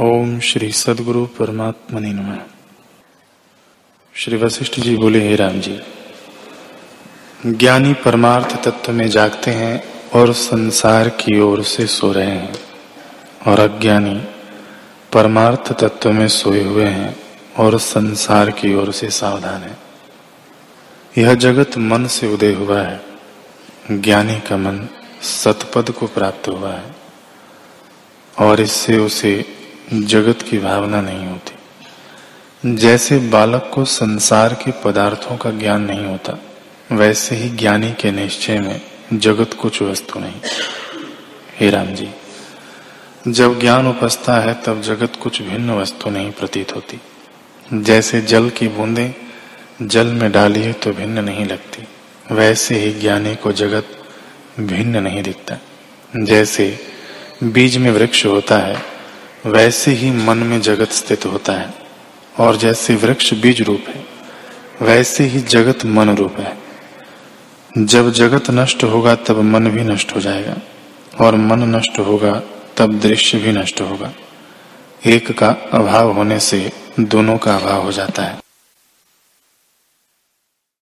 ओम श्री सदगुरु परमात्मा नम। श्री वशिष्ठ जी बोले, हे राम जी, ज्ञानी परमार्थ तत्व में जागते हैं और संसार की ओर से सो रहे हैं और अज्ञानी परमार्थ तत्व में सोए हुए हैं और संसार की ओर से सावधान है। यह जगत मन से उदय हुआ है। ज्ञानी का मन सतपद को प्राप्त हुआ है और इससे उसे जगत की भावना नहीं होती। जैसे बालक को संसार के पदार्थों का ज्ञान नहीं होता, वैसे ही ज्ञानी के निश्चय में जगत कुछ वस्तु नहीं। हे राम जी जब ज्ञान उपस्था है, तब जगत कुछ भिन्न वस्तु नहीं प्रतीत होती। जैसे जल की बूंदे जल में डालिए तो भिन्न नहीं लगती। वैसे ही ज्ञानी को जगत भिन्न नहीं दिखता। जैसे बीज में वृक्ष होता है वैसे ही मन में जगत स्थित होता है, और जैसे वृक्ष बीज रूप है, वैसे ही जगत मन रूप है। जब जगत नष्ट होगा, तब मन भी नष्ट हो जाएगा, और मन नष्ट होगा, तब दृश्य भी नष्ट होगा। एक का अभाव होने से दोनों का अभाव हो जाता है।